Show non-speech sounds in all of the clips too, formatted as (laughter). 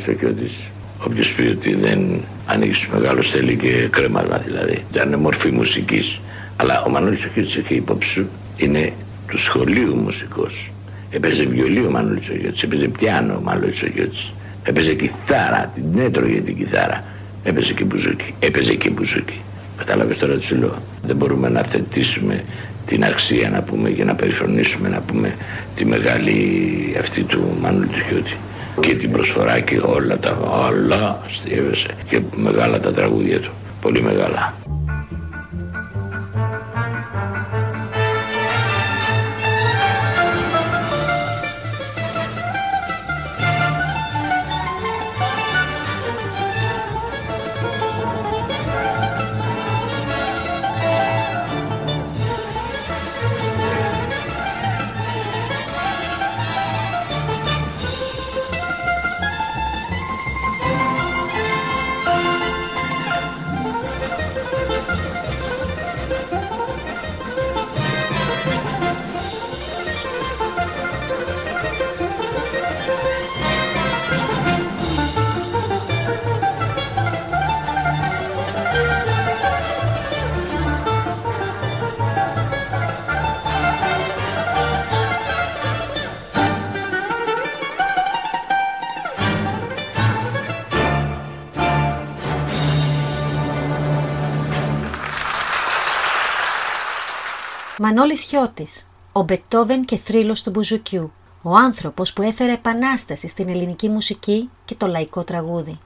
Ο Μανώλης ο Κιώτης, όποιος πει ότι δεν ανοίγεις στους μεγάλους θέλει και κρέμασμα δηλαδή. Δεν είναι μορφή μουσικής. Αλλά ο Μανώλης ο Κιώτης έχει υπόψη σου, είναι του σχολείου μουσικός. Έπαιζε βιολί ο Μανώλης ο Κιώτης, έπαιζε πιάνο ο Μανώλης ο Κιώτης. Έπαιζε κιθάρα, την έτρωγε την κιθάρα. Έπαιζε και μπουζούκι, έπαιζε και μπουζούκι. Κατάλαβες τώρα τι σου λέω; Δεν μπορούμε να θετήσουμε την αξία να πούμε και να περιφρονήσουμε να πούμε τη μεγάλη αυτή του Μανώλη του Κιώτη και την προσφορά και όλα τα όλα στίβεσαι και μεγάλα τα τραγούδια του. Πολύ μεγάλα Μανώλης Χιώτης, ο Μπετόβεν και θρύλος του Μπουζουκιού, ο άνθρωπος που έφερε επανάσταση στην ελληνική μουσική και το λαϊκό τραγούδι.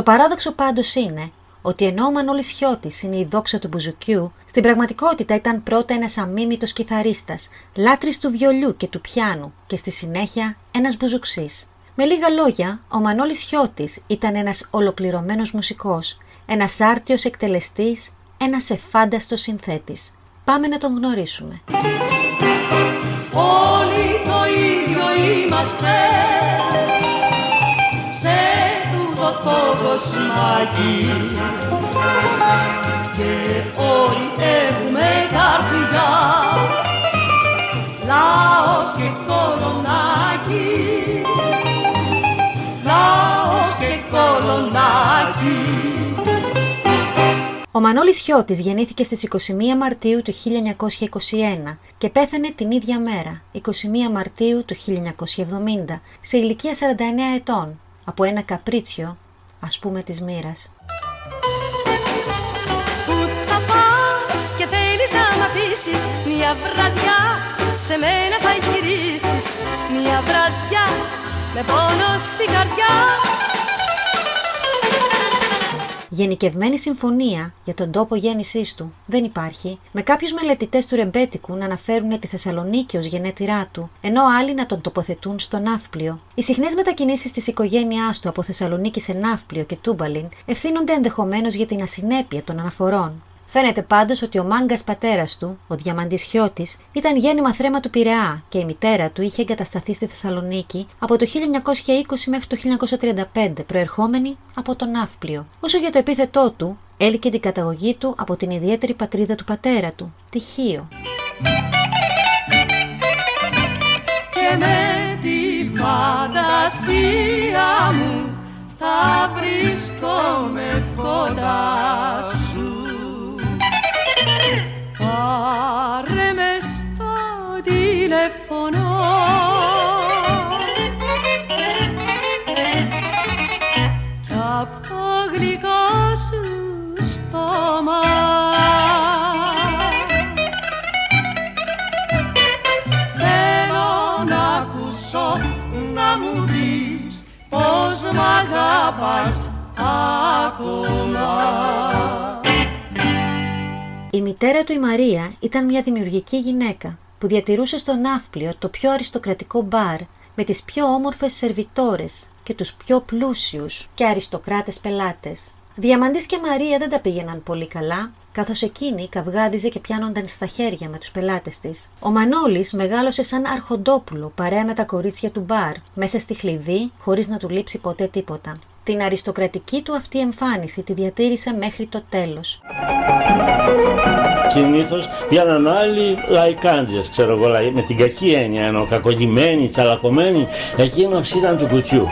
Το παράδοξο πάντως είναι ότι ενώ ο Μανώλης Χιώτης είναι η δόξα του μπουζουκιού, στην πραγματικότητα ήταν πρώτα ένας αμίμητος κιθαρίστας, λάτρης του βιολιού και του πιάνου και στη συνέχεια ένας μπουζουξής. Με λίγα λόγια, ο Μανώλης Χιώτης ήταν ένας ολοκληρωμένος μουσικός, ένας άρτιος εκτελεστής, ένας εφάνταστος συνθέτης. Πάμε να τον γνωρίσουμε. Όλοι το ίδιο είμαστε και όλοι έχουμε καρδιά. Λαός και κολονάκι. Λαός και κολονάκι. Ο Μανώλης Χιώτης γεννήθηκε στις 21 Μαρτίου του 1921 και πέθανε την ίδια μέρα, 21 Μαρτίου του 1970, σε ηλικία 49 ετών, από ένα καπρίτσιο ας πούμε της μοίρας. Πού θα πας και θέλεις να μ' αφήσεις Μια βραδιά σε μένα θα γυρίσεις Μια βραδιά με πόνο στην καρδιά Γενικευμένη συμφωνία για τον τόπο γέννησής του δεν υπάρχει, με κάποιους μελετητές του ρεμπέτικου να αναφέρουν τη Θεσσαλονίκη ως γενέτειρά του, ενώ άλλοι να τον τοποθετούν στο Ναύπλιο. Οι συχνές μετακινήσεις της οικογένειάς του από Θεσσαλονίκη σε Ναύπλιο και Τούμπαλιν ευθύνονται ενδεχομένως για την ασυνέπεια των αναφορών. Φαίνεται πάντως ότι ο μάγκας πατέρας του, ο Διαμαντή Χιώτη, ήταν γέννημα θρέμα του Πειραιά και η μητέρα του είχε εγκατασταθεί στη Θεσσαλονίκη από το 1920 μέχρι το 1935, προερχόμενη από τον Ναύπλιο. Όσο για το επίθετό του, έλικε την καταγωγή του από την ιδιαίτερη πατρίδα του πατέρα του, τη Χίο. Και με τη φαντασία μου θα βρίσκομαι κοντάς σου Πάρε με στο τηλέφωνο Κι απ' το γλυκό σου στόμα Θέλω να ακούσω να μου πεις πως μ' αγάπας ακόμα Η μητέρα του η Μαρία ήταν μια δημιουργική γυναίκα που διατηρούσε στο Ναύπλιο το πιο αριστοκρατικό μπαρ με τις πιο όμορφες σερβιτόρες και τους πιο πλούσιους και αριστοκράτες πελάτες. Διαμαντής και Μαρία δεν τα πήγαιναν πολύ καλά, καθώς εκείνη καυγάδιζε και πιάνονταν στα χέρια με τους πελάτες της. Ο Μανώλης μεγάλωσε σαν αρχοντόπουλο παρέα με τα κορίτσια του μπαρ, μέσα στη χλειδί, χωρίς να του λείψει ποτέ τίποτα. Την αριστοκρατική του αυτή εμφάνιση τη διατήρησε μέχρι το τέλος. Συνήθως βγαίναν άλλοι λαϊκάντζες, ξέρω εγώ, λαϊ- με την κακή έννοια, ενώ κακογημένοι, τσαλακωμένοι. Εκείνος ήταν του κουτιού.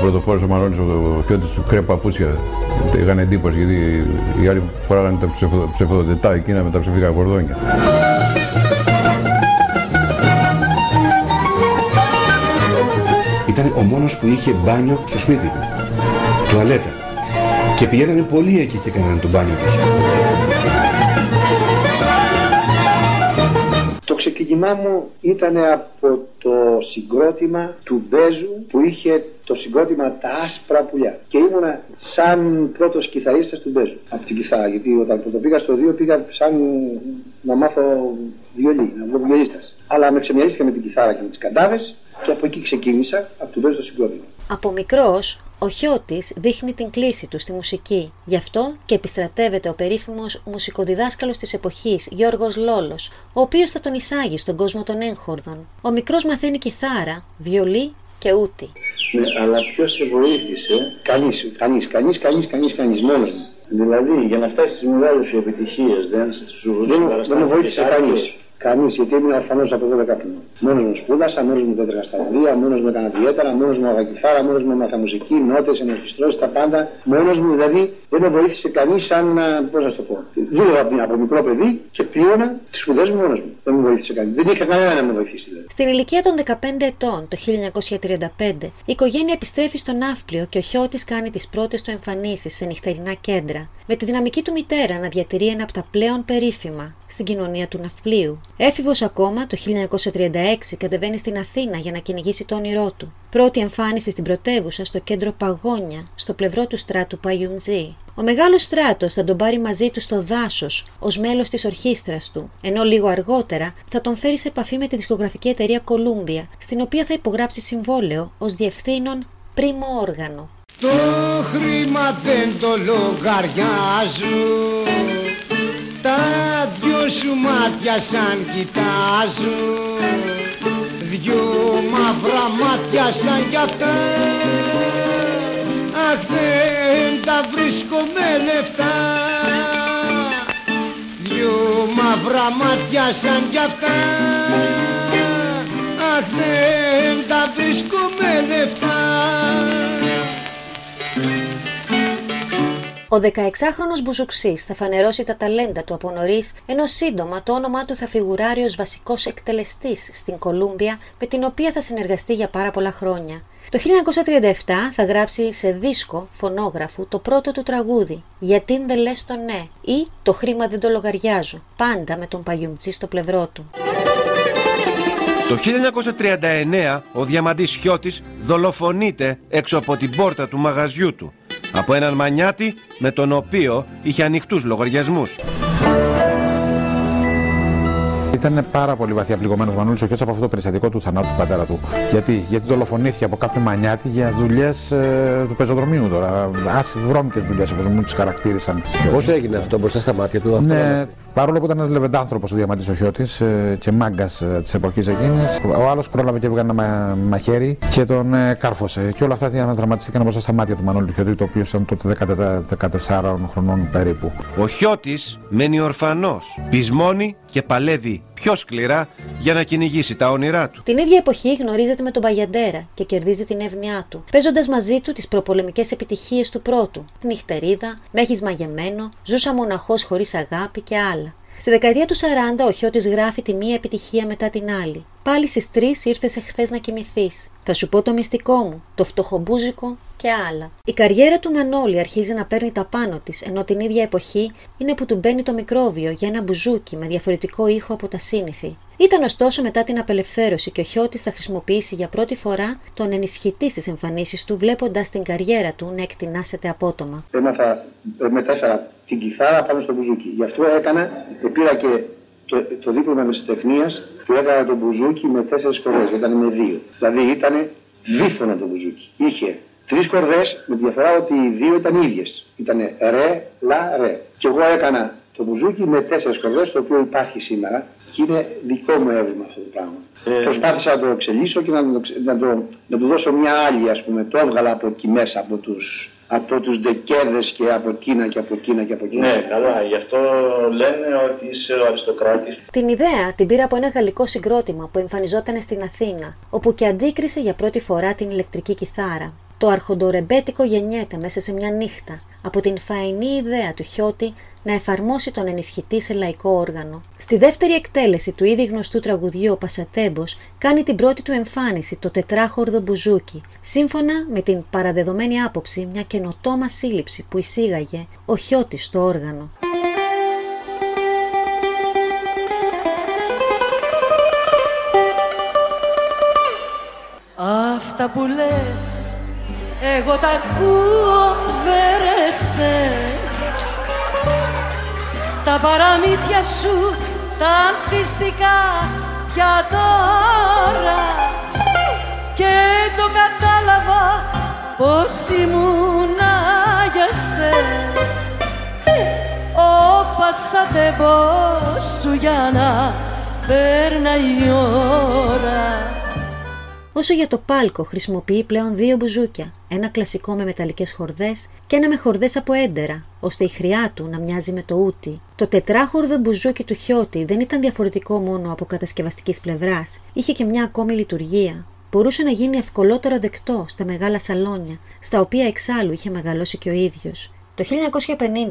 Πρωτοφόρος ο Μαρώνης, ο Χιώτης του κρέα παπούτσια. Είχαν εντύπωση γιατί οι άλλοι φοράγανε τα ψεφο- ψεφοδοτετά εκείνα με τα ψηφικά κορδόνια. Ήταν ο μόνος που είχε μπάνιο στο σπίτι του. Τουαλέτα. Και πηγαίνανε πολλοί εκεί και έκαναν το μπάνιο τους. Το ξεκίνημά μου ήταν από το συγκρότημα του Μπέζου που είχε το συγκρότημα Τα Άσπρα Πουλιά. Και ήμουνα σαν πρώτος κιθαρίστας του Μπέζου από την κιθάρα. Γιατί όταν το πήγα στο 2 πήγα σαν να μάθω βιολί, να βγω βιολίστας. Αλλά με ξεμοιαρίστηκα με την κιθάρα και με τις καντάβες και από εκεί ξεκίνησα από τον Μπέζο το συγκρότημα. Από μικρός, ο Χιώτης δείχνει την κλίση του στη μουσική. Γι' αυτό και επιστρατεύεται ο περίφημος μουσικοδιδάσκαλος της εποχής, Γιώργος Λόλος, ο οποίος θα τον εισάγει στον κόσμο των έγχορδων. Ο μικρός μαθαίνει κιθάρα, βιολί και ούτη. Ναι, αλλά ποιος σε βοήθησε, κανείς, κανείς, κανείς, κανείς, κανείς, κανείς, μόνο μου. Δηλαδή, για να φτάσεις στις μεγάλες σου επιτυχίες, δεν σου Δεν, δεν με βοήθησε κανείς. Κανείς, γιατί ήμουν ορφανός από 12 χρόνια. Μόνος μου σπούδασα, μόνος μου έτρεχα στα βιβλία, μόνος μου έκανα διέτερα, μόνος μου αγακιθάρα, μόνος μου έμαθα μουσική, νότες, ενορχιστρώσεις, τα πάντα. Μόνος μου δηλαδή δεν με βοήθησε κανείς σαν, πώς να σου το πω. Δούλευα από, από μικρό παιδί και πλήρωνα τις σπουδές μου μόνος μου. Δεν με βοήθησε κανείς. Δεν είχα κανένα να με βοηθήσει δηλαδή. Στην ηλικία των 15 ετών, το 1935, η οικογένεια επιστρέφει στο Ναύπλιο και ο Χιώτης κάνει τις πρώτες του εμφανίσεις σε νυχτερινά κέντρα, με τη δυναμική του μητέρα να διατηρεί ένα από τα πλέον περίφημα στην κοινωνία του Ναυπλίου. Έφηβος ακόμα, το 1936 κατεβαίνει στην Αθήνα για να κυνηγήσει το όνειρό του. Πρώτη εμφάνιση στην πρωτεύουσα στο κέντρο Παγόνια, στο πλευρό του στράτου Παγιουμτζή. Ο μεγάλος στράτος θα τον πάρει μαζί του στο δάσος ως μέλος της ορχήστρας του, ενώ λίγο αργότερα θα τον φέρει σε επαφή με τη δισκογραφική εταιρεία Columbia, στην οποία θα υπογράψει συμβόλαιο ως διευθύνων πρίμο όργανο. Το χρήμα δεν το λογαριάζω Τα δυο σου μάτια σαν κοιτάζω. Δυο μαύρα μάτια σαν κι αυτά Αχ δεν τα βρίσκω με λεφτά. Δυο μαύρα μάτια σαν κι αυτά Αχ δεν τα βρίσκω με με λεφτά Ο 16χρονος Μπουζουξής θα φανερώσει τα ταλέντα του από νωρίς, ενώ σύντομα το όνομά του θα φιγουράρει ως βασικός εκτελεστής στην Κολούμπια, με την οποία θα συνεργαστεί για πάρα πολλά χρόνια. Το 1937 θα γράψει σε δίσκο φωνόγραφου το πρώτο του τραγούδι «Γιατί δεν λες το ναι» ή «Το χρήμα δεν το λογαριάζω», πάντα με τον Παγιουμτζή στο πλευρό του. Το 1939 ο Διαμαντής Χιώτης δολοφονείται έξω από την πόρτα του μαγαζιού του από έναν μανιάτη με τον οποίο είχε ανοιχτούς λογαριασμούς. Ήταν πάρα πολύ βαθιά πληγωμένος ο Μανούλη ο από αυτό το περιστατικό του θανάτου του πατέρα του. Γιατί, Γιατί δολοφονήθηκε από κάποιο μανιάτη για δουλειές ε, του πεζοδρομίου τώρα. Άσυ βρώμικε δουλειές όπως μου τις χαρακτήρισαν. Πώς έγινε αυτό μπροστά στα μάτια του, αυτό ναι, Παρόλο που ήταν ένας λεβεντάνθρωπος ο Διαμαντής ο Χιώτης ε, και μάγκας ε, της εποχής εκείνης, ο άλλος πρόλαβε και έβγαλε ένα μα, μαχαίρι και τον ε, κάρφωσε. Και όλα αυτά αναδραματίστηκαν μπροστά στα μάτια του Μανώλη του Χιώτη, το οποίο ήταν τότε 14 χρονών περίπου. Ο Χιώτης μένει ορφανός, πεισμώνει και παλεύει πιο σκληρά για να κυνηγήσει τα όνειρά του. Την ίδια εποχή γνωρίζεται με τον Παγιαντέρα και κερδίζει την εύνοιά του, παίζοντας μαζί του τις προπολεμικές επιτυχίες του πρώτου. Νυχτερίδα, με έχεις μαγεμένο, ζούσα μοναχός χωρίς αγάπη και άλλα. Στη δεκαετία του 40 ο Χιώτης γράφει τη μία επιτυχία μετά την άλλη. Πάλι στις 3 ήρθες εχθές να κοιμηθείς. Θα σου πω το μυστικό μου, το φτωχομπούζικο και άλλα. Η καριέρα του Μανώλη αρχίζει να παίρνει τα πάνω της, ενώ την ίδια εποχή είναι που του μπαίνει το μικρόβιο για ένα μπουζούκι με διαφορετικό ήχο από τα σύνηθη. Ήταν ωστόσο μετά την απελευθέρωση και ο Χιώτης θα χρησιμοποιήσει για πρώτη φορά τον ενισχυτή στις εμφανίσεις του, βλέποντας την καριέρα του να εκτινάσεται απότομα. Έμαθα, ε, μετέφερα την κιθάρα πάνω στο μπουζούκι. Γι' αυτό έκανα, πήρα και το, το δίπλωμα τεχνίας που έκανα το μπουζούκι με τέσσερις κορδές. Ήταν με δύο. Δηλαδή ήταν δίφωνο το μπουζούκι. Είχε τρεις κορδές με τη διαφορά ότι οι δύο ήταν ίδιες. Ήταν ρε, λα, ρε. Και εγώ έκανα το μπουζούκι με τέσσερις κορδές, το οποίο υπάρχει σήμερα και είναι δικό μου έβριμα αυτό το πράγμα. Ε... Προσπάθησα να το εξελίσω και να, το, να, το, να του δώσω μια άλλη, ας πούμε. Το έβγαλα από εκεί μέσα, από τους από τους δεκέδες και από Κίνα και από Κίνα και από Κίνα. Ναι, καλά, γι' αυτό λένε ότι είσαι ο αριστοκράτης. Την ιδέα την πήρα από ένα γαλλικό συγκρότημα που εμφανιζόταν στην Αθήνα, όπου και αντίκρισε για πρώτη φορά την ηλεκτρική κιθάρα. Το αρχοντορεμπέτικο γεννιέται μέσα σε μια νύχτα από την φαϊνή ιδέα του Χιώτη να εφαρμόσει τον ενισχυτή σε λαϊκό όργανο. Στη δεύτερη εκτέλεση του ήδη γνωστού τραγουδιού ο Πασατέμπος κάνει την πρώτη του εμφάνιση το τετράχορδο μπουζούκι, σύμφωνα με την παραδεδομένη άποψη μια καινοτόμα σύλληψη που εισήγαγε ο Χιώτης στο όργανο. Αυτά που λες εγώ τα ακούω βερεσέ Τα παραμύθια σου τα ανθιστικά για τώρα. Και το κατάλαβα πως ήμουν για σε Ο πασατεμπός σου για να περνάει η ώρα Όσο για το πάλκο χρησιμοποιεί πλέον δύο μπουζούκια, ένα κλασικό με μεταλλικές χορδές και ένα με χορδές από έντερα, ώστε η χρειά του να μοιάζει με το ούτι. Το τετράχορδο μπουζούκι του Χιώτη δεν ήταν διαφορετικό μόνο από κατασκευαστικής πλευράς, είχε και μια ακόμη λειτουργία. Μπορούσε να γίνει ευκολότερο δεκτό στα μεγάλα σαλόνια, στα οποία εξάλλου είχε μεγαλώσει και ο ίδιος. Το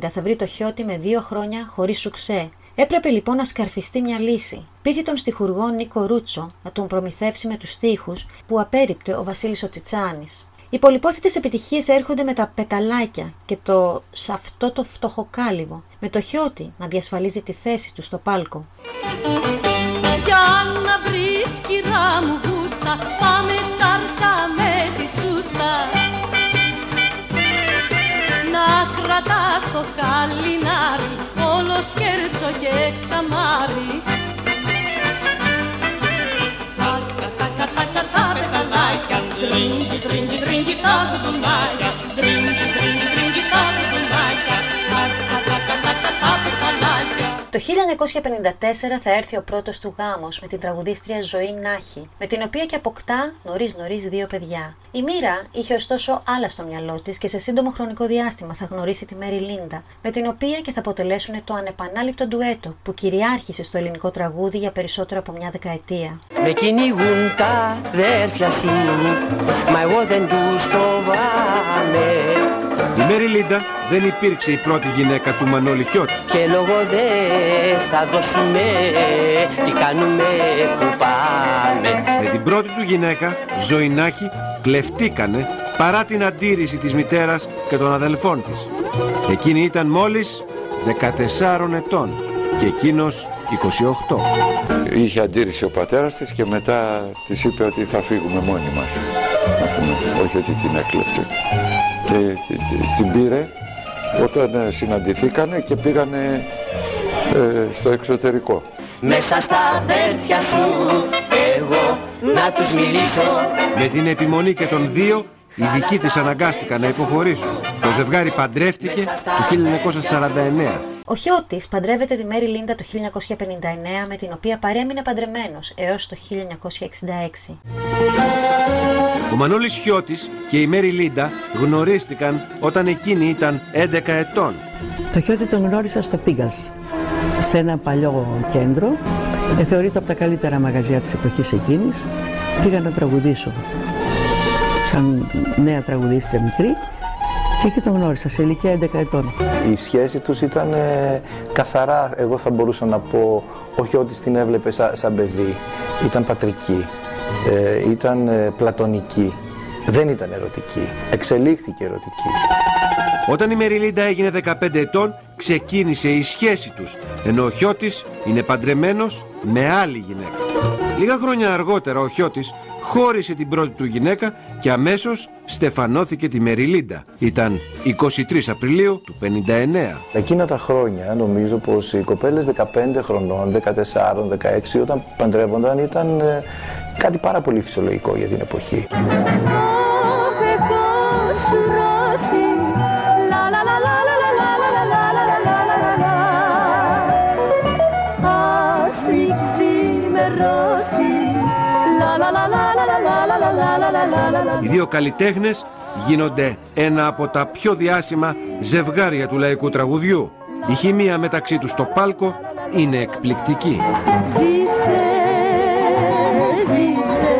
1950 θα βρει το Χιώτη με δύο χρόνια χωρίς σουξέ, Έπρεπε λοιπόν να σκαρφιστεί μια λύση. Πήθη τον στιχουργό Νίκο Ρούτσο να τον προμηθεύσει με τους στίχους που απέριπτε ο Βασίλης ο Τσιτσάνης. Οι πολυπόθητες επιτυχίες έρχονται με τα πεταλάκια και το «σ' αυτό το φτωχοκάλυβο», με το χιώτη να διασφαλίζει τη θέση του στο πάλκο. Για να βρεις κυρά μου γούστα, πάμε τσάρκα με τη σούστα. Να κρατάς το χαλινάρι όλο σκέρτσο και καμάρι Τάκα, τάκα, τάκα, τα πεταλάκια Τρίνκι, τρίνκι, τρίνκι, τα ζουτουνάκια Τρίνκι, τρίνκι, τρίνκι, τα ζουτουνάκια Τάκα, το 1954 θα έρθει ο πρώτος του γάμος με την τραγουδίστρια Ζωή Νάχη, με την οποία και αποκτά νωρίς νωρίς δύο παιδιά. Η Μοίρα είχε ωστόσο άλλα στο μυαλό της και σε σύντομο χρονικό διάστημα θα γνωρίσει τη Μέρι Λίντα, με την οποία και θα αποτελέσουν το ανεπανάληπτο ντουέτο που κυριάρχησε στο ελληνικό τραγούδι για περισσότερο από μια δεκαετία. Με κυνηγούν τα αδέρφια σου, μα εγώ δεν τους φοβάμαι. Η Μέρι Λίντα δεν υπήρξε η πρώτη γυναίκα του Μανώλη Χιώτη. Και λόγω δεν θα δώσουμε, τι κάνουμε που πάμε. Με την πρώτη του γυναίκα, Ζωηνάχη, κλεφτήκανε παρά την αντίρρηση της μητέρας και των αδελφών της. Εκείνη ήταν μόλις 14 ετών και εκείνος 28. Είχε αντίρρηση ο πατέρας της και μετά της είπε ότι θα φύγουμε μόνοι μας. Να πούμε, όχι ότι την έκλεψε. Και την πήρε όταν ε, συναντηθήκανε και πήγανε ε, στο εξωτερικό. Μέσα στα αδέρφια σου, εγώ να τους μιλήσω. Με την επιμονή και των δύο, οι δικοί της αναγκάστηκαν να υποχωρήσουν. Το ζευγάρι παντρεύτηκε το 1949. Ο Χιώτης παντρεύεται τη Μέρι Λίντα το 1959 με την οποία παρέμεινε παντρεμένος έως το 1966. Ο Μανώλης Χιώτης και η Μέρι Λίντα γνωρίστηκαν όταν εκείνη ήταν 11 ετών. Το Χιώτη τον γνώρισα στο Πίγκαλς, σε ένα παλιό κέντρο. Ε, θεωρείται από τα καλύτερα μαγαζιά της εποχής εκείνης. Πήγα να τραγουδήσω σαν νέα τραγουδίστρια μικρή και εκεί τον γνώρισα σε ηλικία 11 ετών. Η σχέση τους ήταν ε, καθαρά, εγώ θα μπορούσα να πω, όχι ότι την έβλεπε σαν, σαν παιδί, ήταν πατρική, ε, ήταν ε, πλατωνική, δεν ήταν ερωτική, εξελίχθηκε ερωτική. Όταν η Μεριλίντα έγινε 15 ετών, ξεκίνησε η σχέση τους, ενώ ο Χιώτης είναι παντρεμένος με άλλη γυναίκα. Λίγα χρόνια αργότερα ο Χιώτης χώρισε την πρώτη του γυναίκα και αμέσως στεφανώθηκε τη Μεριλίντα. Ήταν 23 Απριλίου του 59. Εκείνα τα χρόνια νομίζω πως οι κοπέλες 15 χρονών, 14, 16 όταν παντρεύονταν ήταν ε, κάτι πάρα πολύ φυσιολογικό για την εποχή. Οι δύο καλλιτέχνες γίνονται ένα από τα πιο διάσημα ζευγάρια του λαϊκού τραγουδιού. Η χημεία μεταξύ τους στο πάλκο είναι εκπληκτική. Ζήσε, ζήσε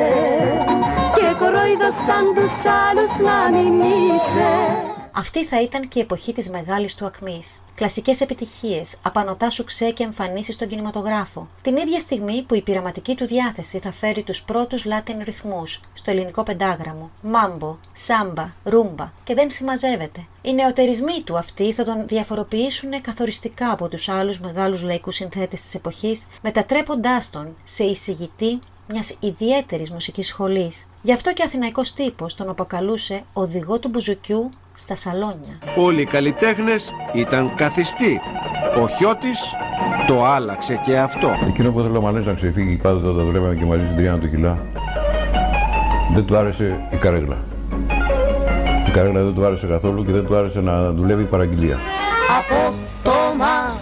και κοροϊδώσαν τους άλλους να μην είσαι. Αυτή θα ήταν και η εποχή της μεγάλης του ακμής. Κλασικές επιτυχίες, απανοτά σουξέ και εμφανίσεις στον κινηματογράφο. Την ίδια στιγμή που η πειραματική του διάθεση θα φέρει τους πρώτους Latin ρυθμούς στο ελληνικό πεντάγραμμο. Μάμπο, σάμπα, ρούμπα και δεν συμμαζεύεται. Οι νεοτερισμοί του αυτοί θα τον διαφοροποιήσουν καθοριστικά από τους άλλους μεγάλους λαϊκούς συνθέτες της εποχής, μετατρέποντάς τον σε εισηγητή μιας ιδιαίτερης μουσικής σχολής. Γι' αυτό και αθηναϊκός τύπος τον αποκαλούσε οδηγό του μπουζουκιού στα σαλόνια. Όλοι οι καλλιτέχνες ήταν καθιστοί. Ο Χιώτης το άλλαξε και αυτό. Εκείνο που θέλω ο Μαλές να ξεφύγει πάντοτε όταν δουλεύαμε και μαζί στην Τριάννα του Κιλά, δεν του άρεσε η καρέγλα. Η καρέγλα δεν του άρεσε καθόλου και δεν του άρεσε να δουλεύει παραγγελία. Από το μα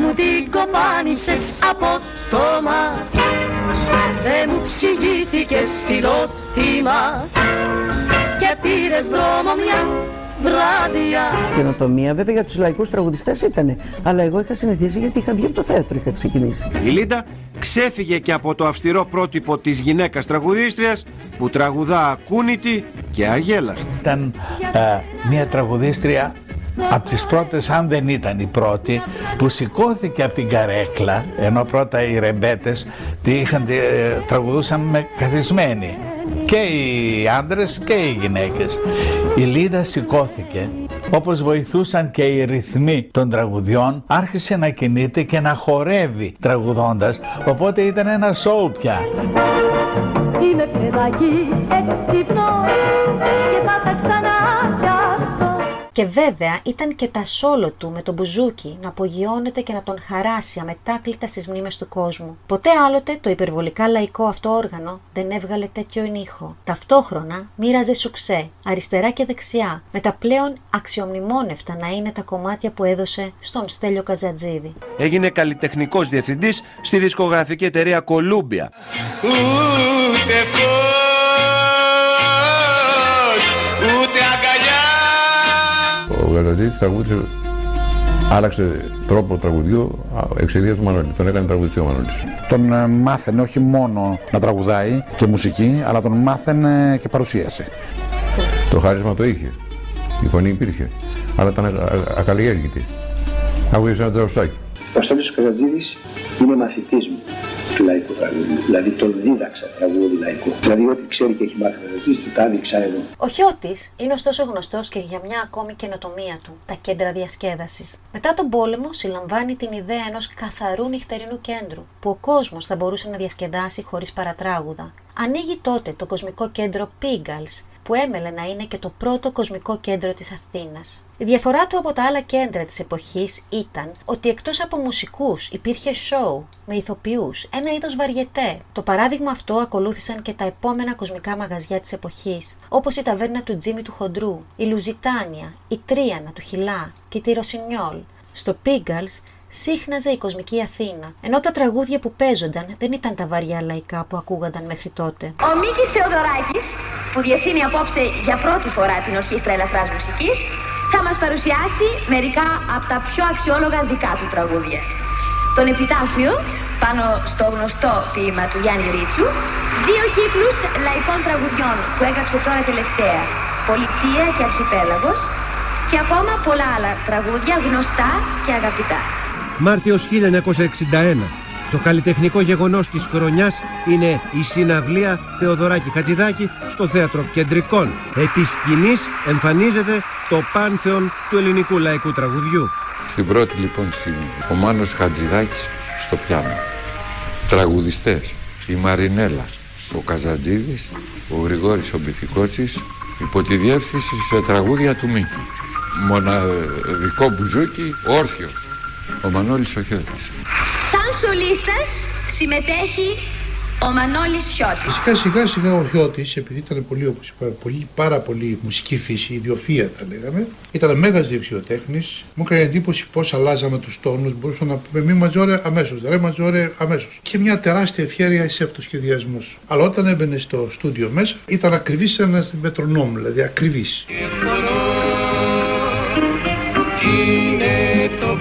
μου την κοπάνισες από το μα δεν μου ψηγήθηκες φιλότιμα και πήρες δρόμο μια βράδια. Καινοτομία βέβαια για τους λαϊκούς τραγουδιστές ήταν, αλλά εγώ είχα συνηθίσει γιατί είχα βγει από το θέατρο, είχα ξεκινήσει. Η Λίντα ξέφυγε και από το αυστηρό πρότυπο της γυναίκας τραγουδίστριας που τραγουδά ακούνητη και αγέλαστη. Ήταν ε, μια τραγουδίστρια από τις πρώτες, αν δεν ήταν η πρώτη, που σηκώθηκε από την καρέκλα, ενώ πρώτα οι ρεμπέτες τη είχαν, ε, τραγουδούσαν με καθισμένοι. Και οι άντρες και οι γυναίκες. Η Λίδα σηκώθηκε. Όπως βοηθούσαν και οι ρυθμοί των τραγουδιών, άρχισε να κινείται και να χορεύει τραγουδώντας, οπότε ήταν ένα σοου πια. Είμαι παιδάκι έξυπνο και θα τα ξαναπιάσω. Και βέβαια ήταν και τα σόλο του με τον μπουζούκι να απογειώνεται και να τον χαράσει αμετάκλητα στις μνήμες του κόσμου. Ποτέ άλλοτε το υπερβολικά λαϊκό αυτό όργανο δεν έβγαλε τέτοιο ήχο. Ταυτόχρονα μοίραζε σουξέ, αριστερά και δεξιά, με τα πλέον αξιομνημόνευτα να είναι τα κομμάτια που έδωσε στον Στέλιο Καζατζίδη. Έγινε καλλιτεχνικός διευθυντής στη δισκογραφική εταιρεία Columbia. Ούτε Ο Γαζατζήτης τραγούδισε, άλλαξε τρόπο τραγουδιού εξαιτίας του Μανώλη. Τον έκανε τραγουδιστή ο Μανώλης. Τον ε, μάθαινε όχι μόνο να τραγουδάει και μουσική, αλλά τον μάθαινε και παρουσίαση. Το χάρισμα το είχε. Η φωνή υπήρχε. Αλλά ήταν ακα- ακα- ακαλλιέργητη. Άκουγες ένα τζαουστάκι. Ο Στέλιος Καζατζίδης είναι μαθητής μου του λαϊκού τραγούδιου. Δηλαδή τον δίδαξα τραγούδι λαϊκό. Δηλαδή ό,τι ξέρει και έχει μάθει ο Καζατζίδης του τα έδειξα εγώ. Ο Χιώτης είναι ωστόσο γνωστός και για μια ακόμη καινοτομία του, τα κέντρα διασκέδασης. Μετά τον πόλεμο συλλαμβάνει την ιδέα ενός καθαρού νυχτερινού κέντρου, που ο κόσμος θα μπορούσε να διασκεδάσει χωρίς παρατράγουδα. Ανοίγει τότε το κοσμικό κέντρο Pigalle, που έμελε να είναι και το πρώτο κοσμικό κέντρο της Αθήνας. Η διαφορά του από τα άλλα κέντρα της εποχής ήταν ότι εκτός από μουσικούς υπήρχε show με ηθοποιούς, ένα είδος βαριετέ. Το παράδειγμα αυτό ακολούθησαν και τα επόμενα κοσμικά μαγαζιά της εποχής, όπως η ταβέρνα του Τζίμι του Χοντρού, η Λουζιτάνια, η Τρίανα του Χιλά και τη Ρωσινιόλ. Στο Pigalle σύχναζε η κοσμική Αθήνα, ενώ τα τραγούδια που παίζονταν δεν ήταν τα βαριά λαϊκά που ακούγονταν μέχρι τότε. Ο Μίκης Θεοδωράκης, που διευθύνει απόψε για πρώτη φορά την Ορχήστρα Ελαφράς Μουσικής, θα μας παρουσιάσει μερικά από τα πιο αξιόλογα δικά του τραγούδια. Τον Επιτάφιο, πάνω στο γνωστό ποίημα του Γιάννη Ρίτσου, δύο κύκλους λαϊκών τραγουδιών που έγραψε τώρα τελευταία, Πολιτεία και Αρχιπέλαγος, και ακόμα πολλά άλλα τραγούδια γνωστά και αγαπητά. Μάρτιος 1961. Το καλλιτεχνικό γεγονός της χρονιάς είναι η συναυλία Θεοδωράκη Χατζηδάκη στο Θέατρο Κεντρικών. Επί σκηνής εμφανίζεται το πάνθεον του ελληνικού λαϊκού τραγουδιού. Στην πρώτη λοιπόν σκηνή, ο Μάνος Χατζηδάκης στο πιάνο. Τραγουδιστές, η Μαρινέλα, ο Καζατζίδης, ο Γρηγόρης ο Μπιθικότσης, υπό τη διεύθυνση σε τραγούδια του Μίκη. Μοναδικό μπουζούκι, όρθιος, ο Μανώλης ο Χιώτης. Σαν σολίστας συμμετέχει ο Μανώλης Σιώτης. Φυσικά σιγά σιγά ο Χιώτης, επειδή ήταν πολύ, όπως είπα, πολύ, πάρα πολύ μουσική φύση, ιδιοφία θα λέγαμε, ήταν μέγας δεξιοτέχνης, μου έκανε εντύπωση πώς αλλάζαμε τους τόνους, μπορούσαμε να πούμε μη μαζόρε αμέσως, ρε μαζόρε αμέσως. Και μια τεράστια ευχαίρεια σε αυτοσχεδιασμούς. Αλλά όταν έμπαινε στο στούντιο μέσα, ήταν ακριβής σαν ένας μετρονόμ, δηλαδή ακριβής.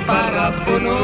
Είναι το παραπονό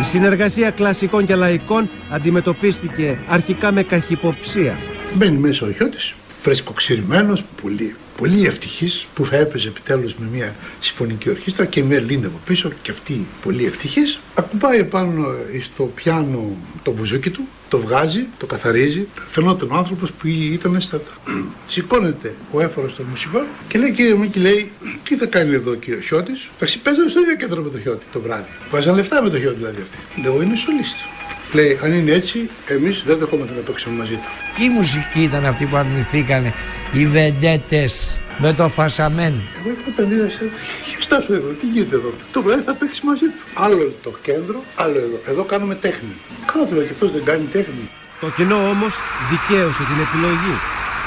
Η συνεργασία κλασικών και λαϊκών αντιμετωπίστηκε αρχικά με καχυποψία. Μπαίνει μέσα ο Χιώτης, φρεσκοξυρημένος, πολύ, πολύ ευτυχής που θα έπαιζε επιτέλους με μια συμφωνική ορχήστρα και με Ερλίντα από πίσω και αυτή πολύ ευτυχής. Ακουμπάει επάνω στο πιάνο το μπουζούκι του, το βγάζει, το καθαρίζει. Φαινόταν ο άνθρωπος που ήταν στα... (clears throat) Σηκώνεται ο έφορος των μουσικών και λέει κύριε Μίκη λέει τι θα κάνει εδώ ο κύριος Χιώτης. Εντάξει παίζανε στο ίδιο κέντρο με το Χιώτη το βράδυ. Βάζαν λεφτά με το Χιώτη δηλαδή αυτοί. Λέω είναι σολίστα. Λέει, αν είναι έτσι, εμείς δεν δεχόμαστε να παίξουμε μαζί του. Τι μουσική ήταν αυτή που αρνηθήκανε οι βεντέτες με το φασαμέν; Εγώ όταν είδα σε (laughs) στάσου εδώ, τι γίνεται εδώ; Το βράδυ θα παίξεις μαζί του. Άλλο το κέντρο, άλλο εδώ. Εδώ κάνουμε τέχνη. Καλά του λέω και αυτός δεν κάνει τέχνη. Το κοινό όμως δικαίωσε την επιλογή.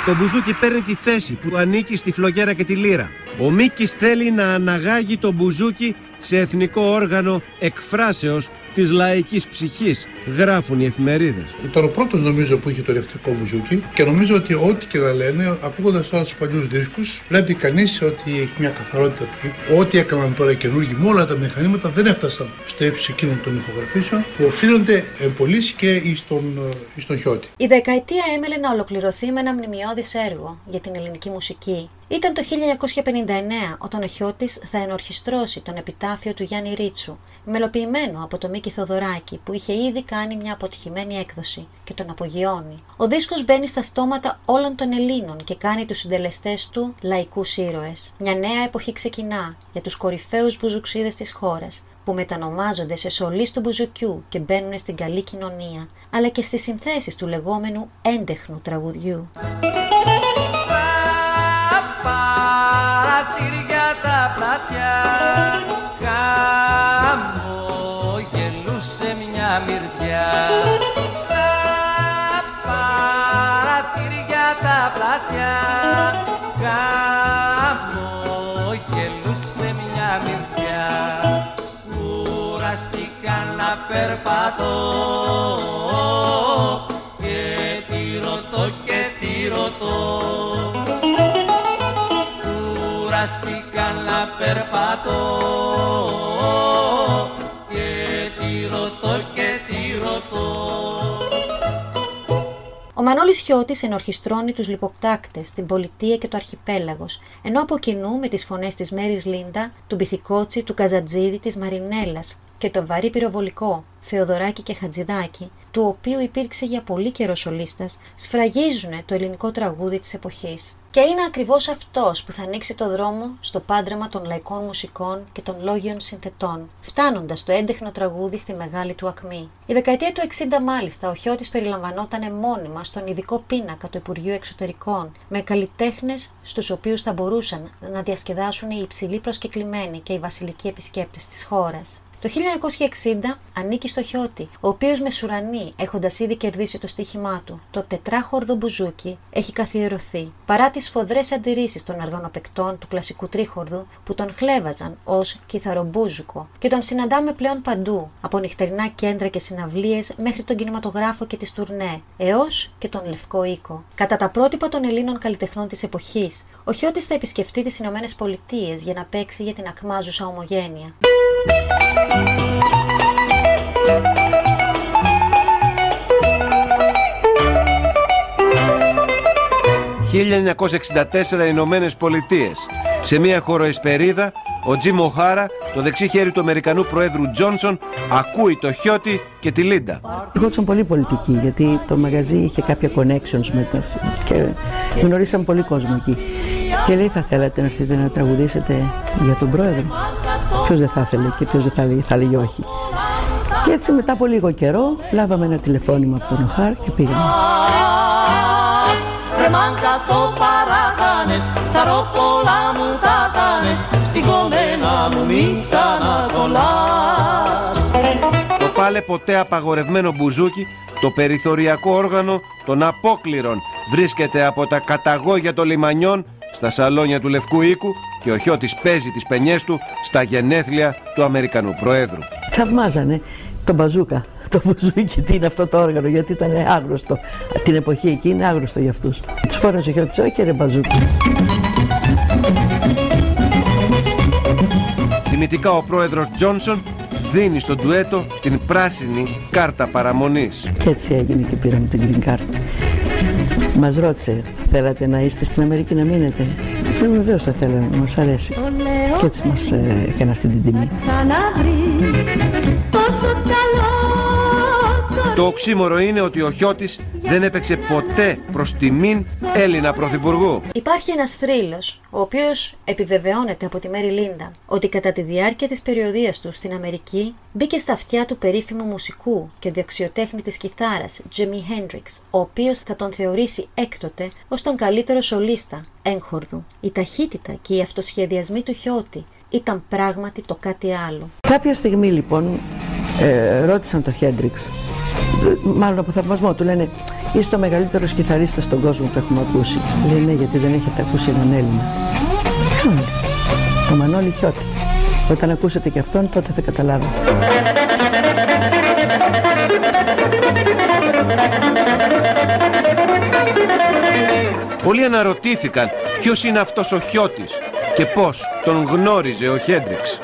Το μπουζούκι παίρνει τη θέση που του ανήκει στη φλογέρα και τη λύρα. Ο Μίκης θέλει να αναγάγει το μπουζούκι σε εθνικό όργανο εκφράσεως της λαϊκής ψυχής, γράφουν οι εφημερίδες. Ήταν ο πρώτος νομίζω που είχε το ηλεκτρικό μπουζούκι και νομίζω ότι ό,τι και να λένε, ακούγοντας τώρα τους παλιούς δίσκους, βλέπει κανείς ότι έχει μια καθαρότητα του ήχου. Ό,τι έκαναν τώρα οι καινούργοι με όλα τα μηχανήματα δεν έφτασαν στο ύψος εκείνων των ηχογραφήσεων που οφείλονται πολύ και στον, ε, στον χιώτη. Η δεκαετία έμελε να ολοκληρωθεί με ένα μνημειώδης έργο για την ελληνική μουσική. Ήταν το 1959 όταν ο Χιώτης θα ενορχιστρώσει τον επιτάφιο του Γιάννη Ρίτσου, μελοποιημένο από το Μίκη Θοδωράκη που είχε ήδη κάνει μια αποτυχημένη έκδοση και τον απογειώνει. Ο δίσκος μπαίνει στα στόματα όλων των Ελλήνων και κάνει τους συντελεστές του λαϊκούς ήρωες. Μια νέα εποχή ξεκινά για τους κορυφαίους μπουζουξίδες της χώρας που μετανομάζονται σε σωλείς του μπουζουκιού και μπαίνουν στην καλή κοινωνία, αλλά και στις συνθέσεις του λεγόμενου έντεχνου τραγουδιού παρατήρια τα πλατιά. Χαμογελούσε μια μυρδιά. Στα παρατήρια τα πλατιά. Χαμογελούσε μια μυρδιά. Κουραστήκα να περπατώ. Περπατώ. Και τη ρωτώ και τη ρωτώ. Ο Μανώλης Χιώτης ενορχιστρώνει τους λιποκτάκτες, την πολιτεία και το αρχιπέλαγος, ενώ από κοινού με τις φωνές της Μέρης Λίντα, του Μπιθικότσι, του Καζατζίδη, της Μαρινέλας και το βαρύ πυροβολικό Θεοδωράκη και Χατζηδάκη, του οποίου υπήρξε για πολύ καιρό σολίστας, σφραγίζουν το ελληνικό τραγούδι της εποχής. Και είναι ακριβώς αυτός που θα ανοίξει το δρόμο στο πάντρεμα των λαϊκών μουσικών και των λόγιων συνθετών, φτάνοντας το έντεχνο τραγούδι στη μεγάλη του ακμή. Η δεκαετία του 60 μάλιστα, ο Χιώτης περιλαμβανόταν μόνιμα στον ειδικό πίνακα του Υπουργείου Εξωτερικών, με καλλιτέχνες στους οποίους θα μπορούσαν να διασκεδάσουν οι υψηλοί προσκεκλημένοι και οι βασιλικοί επισκέπτες της χώρας. Το 1960 ανήκει στο Χιώτη, ο οποίος με σουρανί, έχοντας ήδη κερδίσει το στοίχημά του, το τετράχορδο μπουζούκι έχει καθιερωθεί. Παρά τις σφοδρές αντιρρήσεις των αργανοπαικτών του κλασικού τρίχορδου που τον χλέβαζαν ως κιθαρομπούζουκο και τον συναντάμε πλέον παντού, από νυχτερινά κέντρα και συναυλίες μέχρι τον κινηματογράφο και τις τουρνέ, έως και τον Λευκό Οίκο. Κατά τα πρότυπα των Ελλήνων καλλιτεχνών της εποχής, ο Χιώτης θα επισκεφτεί τις Ηνωμένες Πολιτείες για να παίξει για την ακμάζουσα ομογένεια. 1964 Ηνωμένες Πολιτείες. Σε μια χωροεσπερίδα, ο Τζιμ Οχάρα, το δεξί χέρι του Αμερικανού Προέδρου Τζόνσον, ακούει το Χιώτη και τη Λίντα. Ερχόντουσαν πολύ πολιτικοί, γιατί το μαγαζί είχε κάποια connections με το και γνωρίσαν πολύ κόσμο εκεί. Και λέει, θα θέλατε να έρθετε να τραγουδήσετε για τον πρόεδρο; Ποιος δεν θα ήθελε και ποιος δεν θα, έλεγε- θα έλεγε όχι. Και έτσι μετά από λίγο καιρό λάβαμε ένα τηλεφώνημα από τον Οχάρ και πήγαμε. Ρε μάγκα το παράκανες, τα ρόπολα μου τα κάνες, στην κομμένα μου μην ξανακολλάς. Το πάλε ποτέ απαγορευμένο μπουζούκι, το περιθωριακό όργανο των απόκληρων, βρίσκεται από τα καταγόγια των λιμανιών στα σαλόνια του Λευκού Οίκου και ο Χιώτης παίζει τις πενιές του στα γενέθλια του Αμερικανού Προέδρου. Θαυμάζανε τον μπαζούκα, το μπουζούκι, τι είναι αυτό το όργανο, γιατί ήταν άγνωστο. Την εποχή εκεί είναι άγνωστο για αυτούς. Τους φόρεσε ο Χιώτης, όχι ρε μπαζούκι. Τιμητικά ο πρόεδρος Τζόνσον δίνει στο ντουέτο την πράσινη κάρτα παραμονής. Και έτσι έγινε και πήραμε την green card. Μας ρώτησε, θέλατε να είστε στην Αμερική να μείνετε. Και βεβαίως θα θέλαμε, μας αρέσει. Και έτσι μας ε, έκανε αυτή την τιμή. ξαναβρεις τόσο καλό Το οξύμορο είναι ότι ο Χιώτης δεν έπαιξε ποτέ προς τιμήν Έλληνα Πρωθυπουργού. Υπάρχει ένας θρύλος, ο οποίος επιβεβαιώνεται από τη Μέρι Λίντα, ότι κατά τη διάρκεια της περιοδίας του στην Αμερική μπήκε στα αυτιά του περίφημου μουσικού και δεξιοτέχνη της κιθάρας Jimi Hendrix, ο οποίος θα τον θεωρήσει έκτοτε ως τον καλύτερο σολίστα έγχορδου. Η ταχύτητα και οι αυτοσχεδιασμοί του Χιώτη ήταν πράγματι το κάτι άλλο. Κάποια στιγμή λοιπόν ε, ρώτησαν τον Χέντριξ, μάλλον από θαυμασμό του, λένε Είστε ο μεγαλύτερος κιθαρίστας στον κόσμο που έχουμε ακούσει. Λέει ναι, γιατί δεν έχετε ακούσει έναν Έλληνα. Ποιον; Το Μανώλη Χιώτη. Όταν ακούσετε και αυτόν, τότε θα καταλάβετε. Πολλοί αναρωτήθηκαν ποιος είναι αυτός ο Χιώτης; Και πώς τον γνώριζε ο Χέντριξ.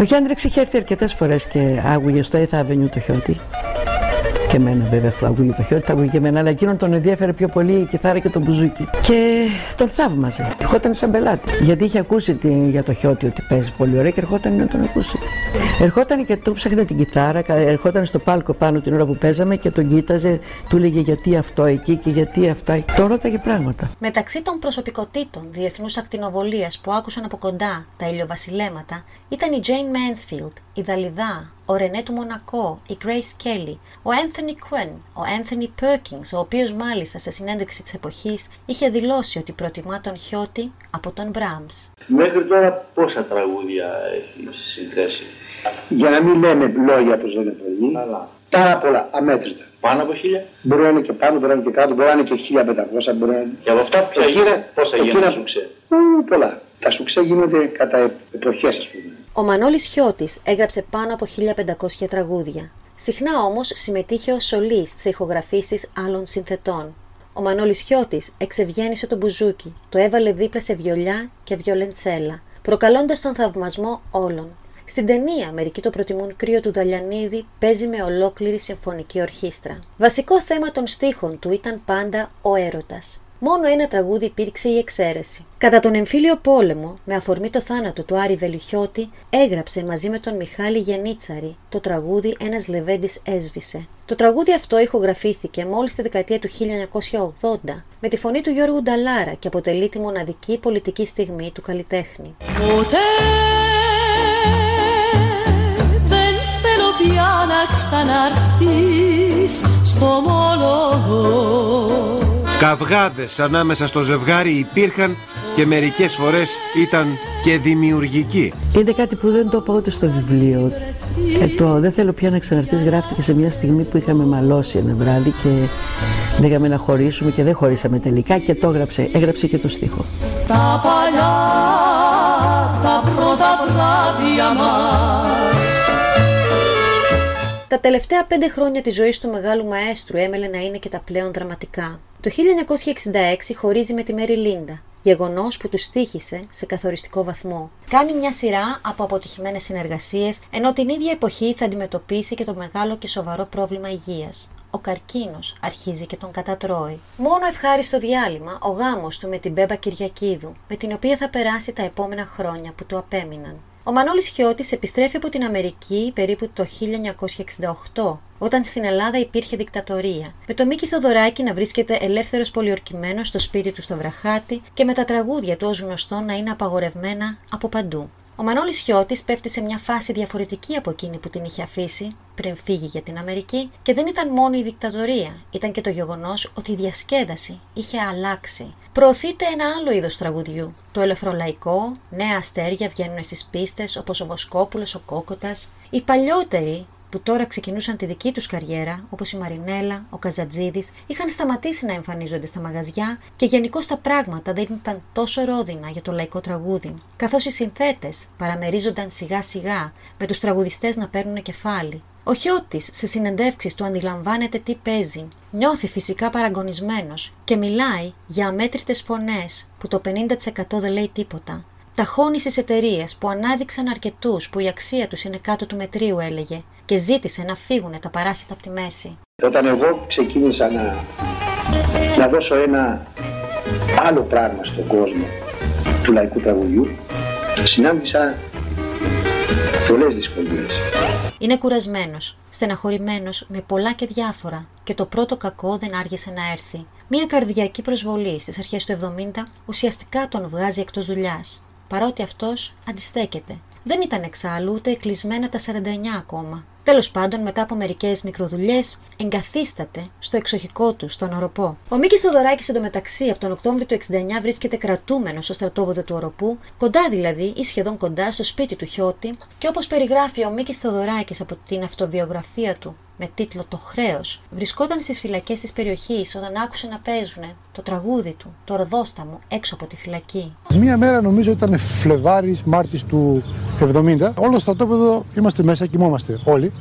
Ο Χέντριξ είχε έρθει αρκετές φορές και άκουγε στο Eighth Avenue το χιώτη. Και εμένα βέβαια αφού άκουγε το χιώτη, τα άκουγε και εμένα, αλλά εκείνον τον ενδιαφέρε πιο πολύ η κιθάρα και το μπουζούκι. Και τον θαύμαζε. Ερχόταν σαν πελάτη. Γιατί είχε ακούσει την, για το χιώτη ότι παίζει πολύ ωραία και ερχόταν να τον ακούσει. Ερχόταν και του ψάχνε την κιθάρα, κα- ερχόταν στο πάλκο πάνω την ώρα που παίζαμε και τον κοίταζε, του έλεγε γιατί αυτό εκεί και γιατί αυτά. Τον ρώταγε πράγματα. Μεταξύ των προσωπικότητων διεθνούς ακτινοβολίας που άκουσαν από κοντά τα ηλιοβασιλέματα ήταν η Jane Mansfield, η Δαλιδά, ο Ρενέ του Μονακό, η Grace Kelly, ο Anthony Quinn, ο Anthony Perkins, ο οποίος μάλιστα σε συνέντευξη της εποχής είχε δηλώσει ότι προτιμά τον Χιώτη από τον Brahms. Μέχρι τώρα πόσα τραγούδια έχει συνθέσει; Για να μην λέμε λόγια όπως λένε πολλοί, Πάρα πολλά, αμέτρητα. Πάνω από χίλια. Μπορεί να είναι και πάνω, μπορεί να είναι και κάτω, μπορεί να είναι και 1500, μπορεί να είναι. Και από αυτά ποια Εκείνα- γίνανε, πόσα εκείνα- γίνανε σουξέ. Ου, πολλά. Τα σουξέ γίνονται κατά εποχές, ας πούμε. Ο Μανώλης Χιώτης έγραψε πάνω από 1500 τραγούδια. Συχνά όμως συμμετείχε ως σολίστ σε ηχογραφήσεις άλλων συνθετών. Ο Μανώλης Χιώτης εξευγέννησε το μπουζούκι, το έβαλε δίπλα σε βιολιά και βιολεντσέλα, προκαλώντας τον θαυμασμό όλων. Στην ταινία, μερικοί το προτιμούν κρύο του Δαλιανίδη, παίζει με ολόκληρη συμφωνική ορχήστρα. Βασικό θέμα των στίχων του ήταν πάντα ο έρωτας. Μόνο ένα τραγούδι υπήρξε η εξαίρεση. Κατά τον εμφύλιο πόλεμο, με αφορμή το θάνατο του Άρη Βελουχιώτη, έγραψε μαζί με τον Μιχάλη Γενίτσαρη το τραγούδι «Ένας Λεβέντης έσβησε». Το τραγούδι αυτό ηχογραφήθηκε μόλις τη δεκαετία του 1980 με τη φωνή του Γιώργου Νταλάρα και αποτελεί τη μοναδική πολιτική στιγμή του καλλιτέχνη. Ποτέ ξαναρθείς στο μόλογο Καυγάδες ανάμεσα στο ζευγάρι υπήρχαν και μερικές φορές ήταν και δημιουργικοί. Είναι κάτι που δεν το είπα ούτε στο βιβλίο. Ε, το «Δεν θέλω πια να ξαναρθείς» γράφτηκε σε μια στιγμή που είχαμε μαλώσει ένα βράδυ και λέγαμε να χωρίσουμε και δεν χωρίσαμε τελικά και το έγραψε, έγραψε και το στίχο. Τα παλιά, τελευταία πέντε χρόνια της ζωής του μεγάλου μαέστρου έμελε να είναι και τα πλέον δραματικά. Το 1966 χωρίζει με τη Μέρι Λίντα, γεγονός που τους στήχησε σε καθοριστικό βαθμό. Κάνει μια σειρά από αποτυχημένες συνεργασίες, ενώ την ίδια εποχή θα αντιμετωπίσει και το μεγάλο και σοβαρό πρόβλημα υγείας. Ο καρκίνος αρχίζει και τον κατατρώει. Μόνο ευχάριστο διάλειμμα ο γάμος του με την Μπέμπα Κυριακίδου, με την οποία θα περάσει τα επόμενα χρόνια που του απέμειναν. Ο Μανώλης Χιώτης επιστρέφει από την Αμερική περίπου το 1968, όταν στην Ελλάδα υπήρχε δικτατορία, με το Μίκη Θοδωράκη να βρίσκεται ελεύθερος πολιορκημένος στο σπίτι του στο Βραχάτι και με τα τραγούδια του ως γνωστό να είναι απαγορευμένα από παντού. Ο Μανώλης Χιώτης πέφτει σε μια φάση διαφορετική από εκείνη που την είχε αφήσει πριν φύγει για την Αμερική και δεν ήταν μόνο η δικτατορία, ήταν και το γεγονός ότι η διασκέδαση είχε αλλάξει. Προωθείται ένα άλλο είδος τραγουδιού, το ελευθερολαϊκό, νέα αστέρια βγαίνουν στις πίστες όπως ο Βοσκόπουλος, ο Κόκοτας. Οι παλιότεροι που τώρα ξεκινούσαν τη δική τους καριέρα, όπως η Μαρινέλα, ο Καζατζίδης, είχαν σταματήσει να εμφανίζονται στα μαγαζιά και γενικώ τα πράγματα δεν ήταν τόσο ρόδινα για το λαϊκό τραγούδι, καθώς οι συνθέτες παραμερίζονταν σιγά σιγά με τους τραγουδιστές να παίρνουν κεφάλι. Ο Χιώτης σε συνεντεύξεις του αντιλαμβάνεται τι παίζει, νιώθει φυσικά παραγωνισμένος και μιλάει για αμέτρητες φωνές που το 50% δεν λέει τίποτα. Ταχώνει στις εταιρείες που ανάδειξαν αρκετούς που η αξία τους είναι κάτω του μετρίου, έλεγε, και ζήτησε να φύγουν τα παράσιτα από τη μέση. Όταν εγώ ξεκίνησα να, να δώσω ένα άλλο πράγμα στον κόσμο του λαϊκού τραγουδιού, συνάντησα πολλές δυσκολίες. Είναι κουρασμένος, στεναχωρημένος με πολλά και διάφορα, και το πρώτο κακό δεν άργησε να έρθει. Μία καρδιακή προσβολή στις αρχές του 70 ουσιαστικά τον βγάζει εκτός δουλειάς, παρότι αυτός αντιστέκεται. Δεν ήταν εξάλλου ούτε κλεισμένα τα 49 ακόμα. Τέλος πάντων, μετά από μερικές μικροδουλειές, εγκαθίσταται στο εξοχικό του, στον Οροπό. Ο Μίκης Θοδωράκη εντωμεταξύ από τον Οκτώβριο του 69 βρίσκεται κρατούμενος στο στρατόπεδο του Οροπού, κοντά δηλαδή ή σχεδόν κοντά στο σπίτι του Χιώτη, και όπως περιγράφει ο Μίκης Θοδωράκη από την αυτοβιογραφία του με τίτλο Το χρέος, βρισκόταν στις φυλακές της περιοχής όταν άκουσε να παίζουν το τραγούδι του, το Ροδόσταμο, έξω από τη φυλακή. Μία μέρα νομίζω ήταν Φλεβάρης, Μάρτης του 70. Όλο στο στρατόπεδο είμαστε μέσα, κοιμόμαστε όλοι.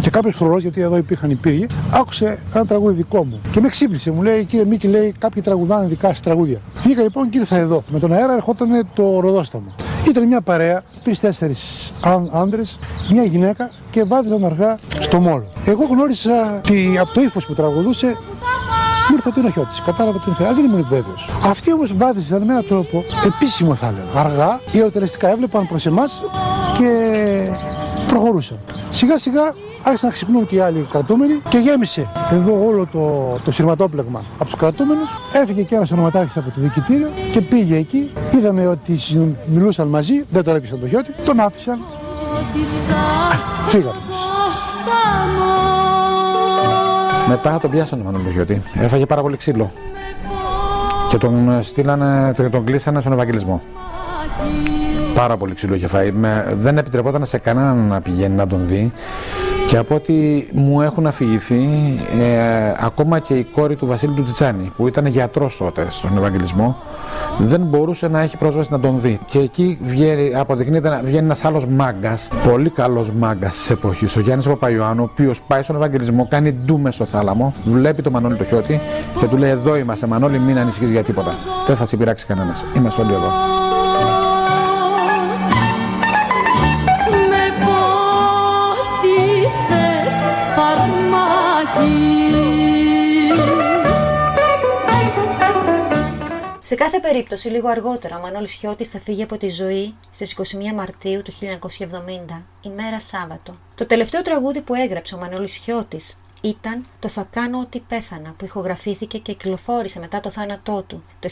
Και κάποιος φρουρός, γιατί εδώ υπήρχαν οι πύργοι, άκουσε ένα τραγούδι δικό μου. Και με ξύπνησε. Μου λέει, κύριε Μίκη, λέει, κάποιοι τραγουδάνε δικά σας τραγούδια. Βγήκα λοιπόν και ήρθα εδώ. Με τον αέρα ερχόταν το ροδόσταμο. Ήταν μια παρέα, τρει-τέσσερι άντρες, μια γυναίκα και βάδιζαν αργά στο μόλο. Εγώ γνώρισα ότι από το ύφος που τραγουδούσε μου ήρθε ότι είναι ο Χιώτης. Κατάλαβα ότι είναι Χιώτης. Δεν ήμουν βέβαιος. Αυτοί όμως βάδιζαν με έναν τρόπο επίσημο θα λέω. Αργά, ερωτελεστικά έβλεπαν προς εμάς και προχωρούσαν. Σιγά σιγά άρχισαν να ξυπνούν και οι άλλοι κρατούμενοι και γέμισε εδώ όλο το, το σειρματόπλεγμα από τους κρατούμενους. Έφυγε και ένας ονοματάρχης από το διοικητήριο και πήγε εκεί. Είδαμε ότι συν- μιλούσαν μαζί, δεν τον έπεισε το Χιώτη, τον άφησαν. Φύγαμε. Μετά τον πιάσανε τον Μανώλη Έφαγε πάρα πολύ ξύλο. Και τον στείλανε, τον- τον κλείσανε στον Ευαγγελισμό. Πάρα πολύ ξύλο είχε φάει. Με- δεν επιτρεπόταν σε κανέναν να πηγαίνει να τον δει. Και από ό,τι μου έχουν αφηγηθεί, ε, ακόμα και η κόρη του Βασίλη του Τιτσάνη, που ήταν γιατρός τότε στον Ευαγγελισμό, δεν μπορούσε να έχει πρόσβαση να τον δει. Και εκεί βγαίνει, αποδεικνύεται να βγαίνει ένας άλλος μάγκας, πολύ καλός μάγκας της εποχής, ο Γιάννης Παπαϊωάννου, ο οποίος πάει στον Ευαγγελισμό, κάνει ντούμε στο θάλαμο, βλέπει το Μανώλη το χιώτη και του λέει: Εδώ είμαστε, Μανώλη, μην ανησυχείς για τίποτα. Δεν θα συμπειράξει κανένας. Είμαστε όλοι εδώ. Σε κάθε περίπτωση, λίγο αργότερα, ο Μανώλης Χιώτης θα φύγει από τη ζωή στις 21 Μαρτίου του 1970, ημέρα Σάββατο. Το τελευταίο τραγούδι που έγραψε ο Μανώλης Χιώτης ήταν το «Θα κάνω ότι πέθανα» που ηχογραφήθηκε και κυκλοφόρησε μετά το θάνατό του το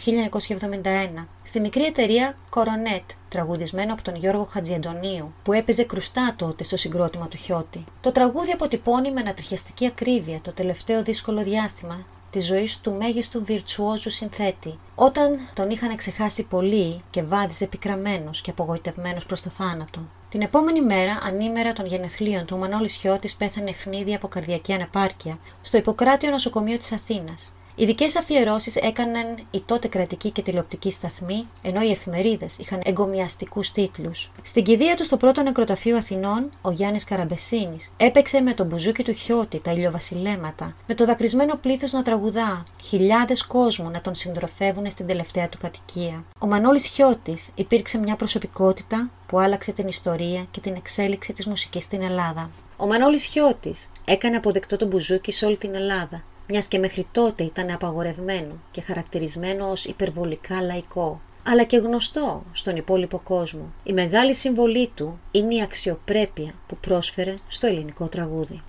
1971 στη μικρή εταιρεία Coronet, τραγουδισμένο από τον Γιώργο Χατζιαντονίου, που έπαιζε κρουστά τότε στο συγκρότημα του Χιώτη. Το τραγούδι αποτυπώνει με ανατριχιαστική ακρίβεια το τελευταίο δύσκολο διάστημα της ζωής του μέγιστου βιρτσουόζου συνθέτη, όταν τον είχαν ξεχάσει πολύ και βάδιζε πικραμένο και απογοητευμένος προς το θάνατο. Την επόμενη μέρα, ανήμερα των γενεθλίων του, ο Μανώλης Χιώτης πέθανε ευνίδια από καρδιακή ανεπάρκεια στο Ιπποκράτιο Νοσοκομείο της Αθήνας. Ειδικές αφιερώσεις έκαναν οι τότε κρατικοί και τηλεοπτικοί σταθμοί, ενώ οι εφημερίδες είχαν εγκομιαστικούς τίτλους. Στην κηδεία του στο πρώτο νεκροταφείο Αθηνών, ο Γιάννης Καραμπεσίνης έπαιξε με τον μπουζούκι του Χιώτη τα ηλιοβασιλέματα, με το δακρυσμένο πλήθος να τραγουδά, χιλιάδες κόσμου να τον συντροφεύουν στην τελευταία του κατοικία. Ο Μανώλης Χιώτης υπήρξε μια προσωπικότητα που άλλαξε την ιστορία και την εξέλιξη της μουσικής στην Ελλάδα. Ο Μανώλης Χιώτης έκανε αποδεκτό τον μπουζούκι σε όλη την Ελλάδα μιας και μέχρι τότε ήταν απαγορευμένο και χαρακτηρισμένο ως υπερβολικά λαϊκό, αλλά και γνωστό στον υπόλοιπο κόσμο. Η μεγάλη συμβολή του είναι η αξιοπρέπεια που πρόσφερε στο ελληνικό τραγούδι.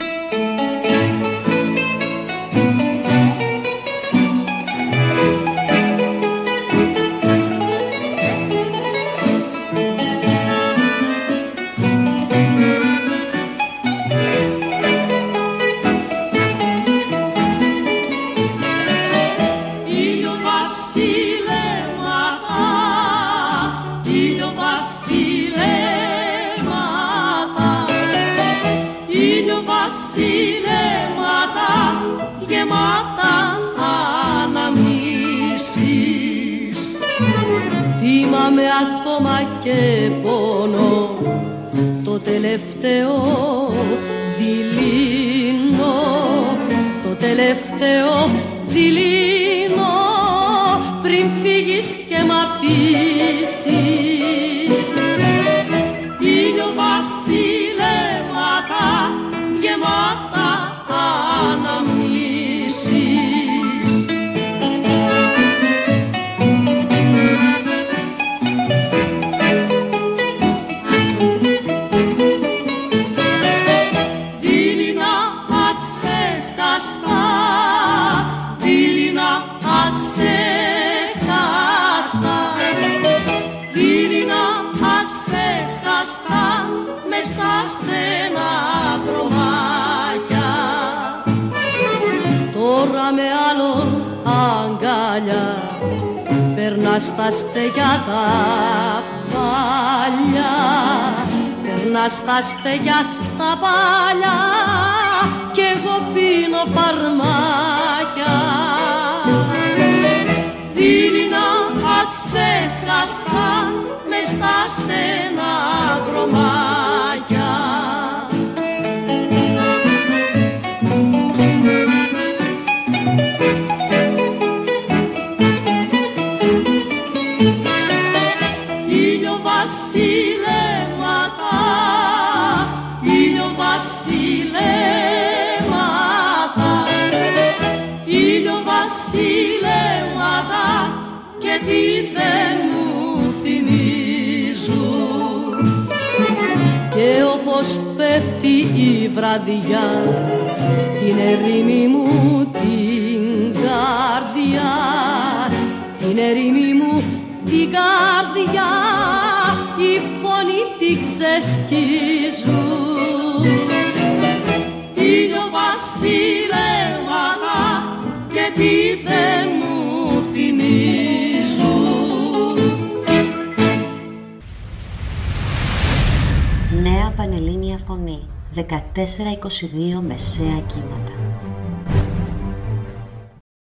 Ακόμα και πόνο, το τελευταίο δειλίνο, το τελευταίο δειλίνο πριν φύγεις και μ' αφήσεις. Περνάς τα στεγιά τα παλιά, περνάς τα στεγιά τα παλιά κι εγώ πίνω φαρμάκια. Δειλινά αξέχαστα μες στα στενά δρομάκια. Βραδιά. Την ερήμη μου την καρδιά. Την ερήμη μου την καρδιά. Οι πόνοι τη ξεσκίζουν ήλιο βασιλέματα και τι δεν μου θυμίζουν. Νέα Πανελλήνια Φωνή. 14-22 μεσαία κύματα.